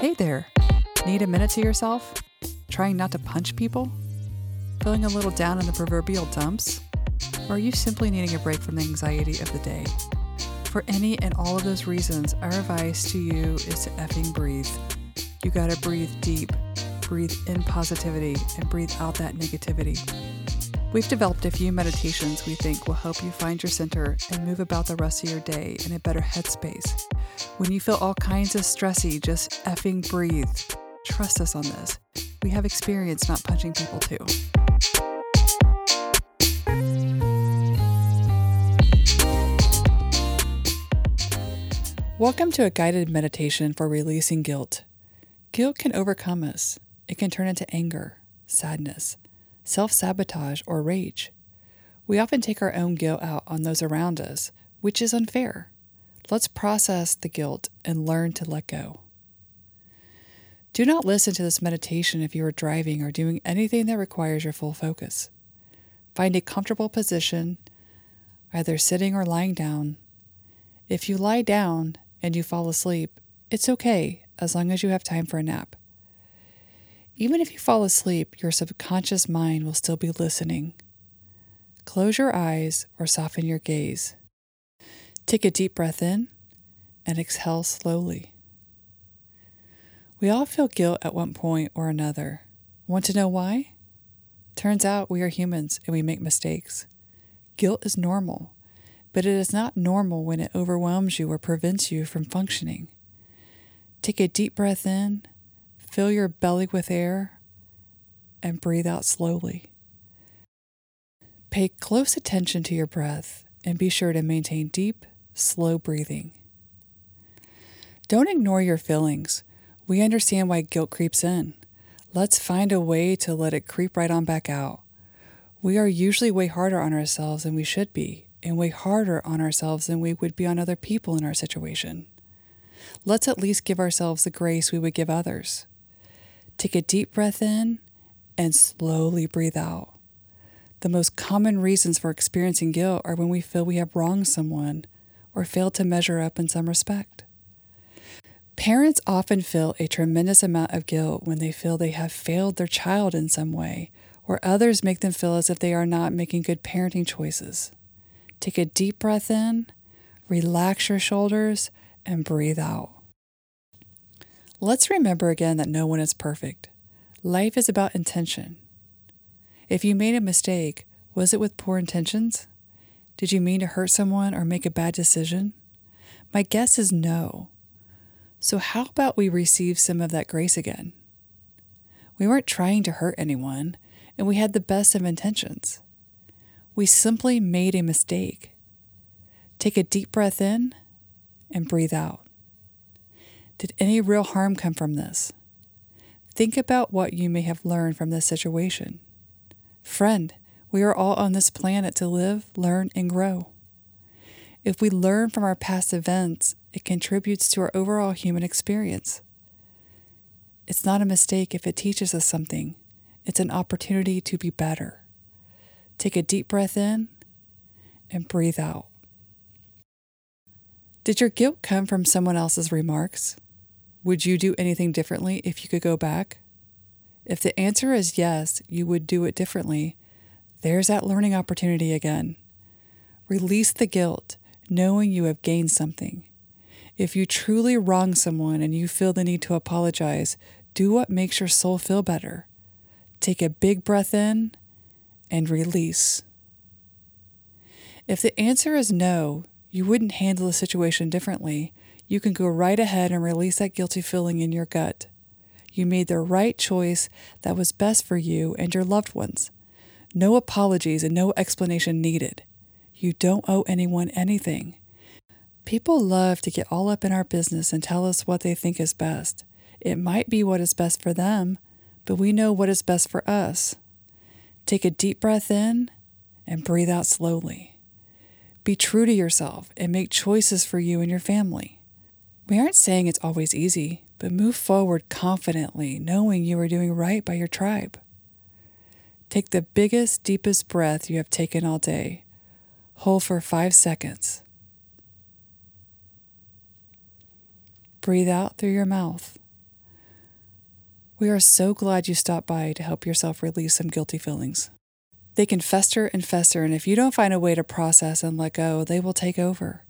Hey there. Need a minute to yourself? Trying not to punch people? Feeling a little down in the proverbial dumps? Or are you simply needing a break from the anxiety of the day? For any and all of those reasons, our advice to you is to effing breathe. You gotta breathe deep, breathe in positivity, and breathe out that negativity. We've developed a few meditations we think will help you find your center and move about the rest of your day in a better headspace. When you feel all kinds of stressy, just effing breathe. Trust us on this. We have experience not punching people too. Welcome to a guided meditation for releasing guilt. Guilt can overcome us. It can turn into anger, sadness, self sabotage, or rage. We often take our own guilt out on those around us, which is unfair. Let's process the guilt and learn to let go. Do not listen to this meditation if you are driving or doing anything that requires your full focus. Find a comfortable position, either sitting or lying down. If you lie down and you fall asleep, it's okay as long as you have time for a nap. Even if you fall asleep, your subconscious mind will still be listening. Close your eyes or soften your gaze. Take a deep breath in and exhale slowly. We all feel guilt at one point or another. Want to know why? Turns out we are humans and we make mistakes. Guilt is normal, but it is not normal when it overwhelms you or prevents you from functioning. Take a deep breath in, fill your belly with air, and breathe out slowly. Pay close attention to your breath and be sure to maintain deep, slow breathing. Don't ignore your feelings. We understand why guilt creeps in. Let's find a way to let it creep right on back out. We are usually way harder on ourselves than we should be, and way harder on ourselves than we would be on other people in our situation. Let's at least give ourselves the grace we would give others. Take a deep breath in and slowly breathe out. The most common reasons for experiencing guilt are when we feel we have wronged someone or failed to measure up in some respect. Parents often feel a tremendous amount of guilt when they feel they have failed their child in some way, or others make them feel as if they are not making good parenting choices. Take a deep breath in, relax your shoulders, and breathe out. Let's remember again that no one is perfect. Life is about intention. If you made a mistake, was it with poor intentions? Did you mean to hurt someone or make a bad decision? My guess is no. So, how about we receive some of that grace again? We weren't trying to hurt anyone, and we had the best of intentions. We simply made a mistake. Take a deep breath in and breathe out. Did any real harm come from this? Think about what you may have learned from this situation. Friend, we are all on this planet to live, learn, and grow. If we learn from our past events, it contributes to our overall human experience. It's not a mistake if it teaches us something, it's an opportunity to be better. Take a deep breath in and breathe out. Did your guilt come from someone else's remarks? Would you do anything differently if you could go back? If the answer is yes, you would do it differently, there's that learning opportunity again. Release the guilt, knowing you have gained something. If you truly wrong someone and you feel the need to apologize, do what makes your soul feel better. Take a big breath in and release. If the answer is no, you wouldn't handle the situation differently. You can go right ahead and release that guilty feeling in your gut. You made the right choice that was best for you and your loved ones. No apologies and no explanation needed. You don't owe anyone anything. People love to get all up in our business and tell us what they think is best. It might be what is best for them, but we know what is best for us. Take a deep breath in and breathe out slowly. Be true to yourself and make choices for you and your family. We aren't saying it's always easy, but move forward confidently, knowing you are doing right by your tribe. Take the biggest, deepest breath you have taken all day. Hold for five seconds. Breathe out through your mouth. We are so glad you stopped by to help yourself release some guilty feelings. They can fester and fester, and if you don't find a way to process and let go, they will take over.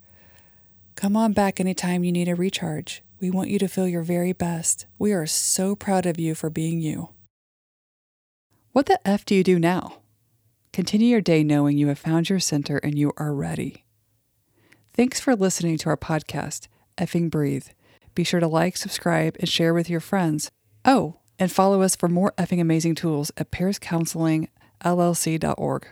Come on back anytime you need a recharge. We want you to feel your very best. We are so proud of you for being you. What the F do you do now? Continue your day knowing you have found your center and you are ready. Thanks for listening to our podcast, Effing Breathe. Be sure to like, subscribe, and share with your friends. Oh, and follow us for more effing amazing tools at pariscounselingllc.org.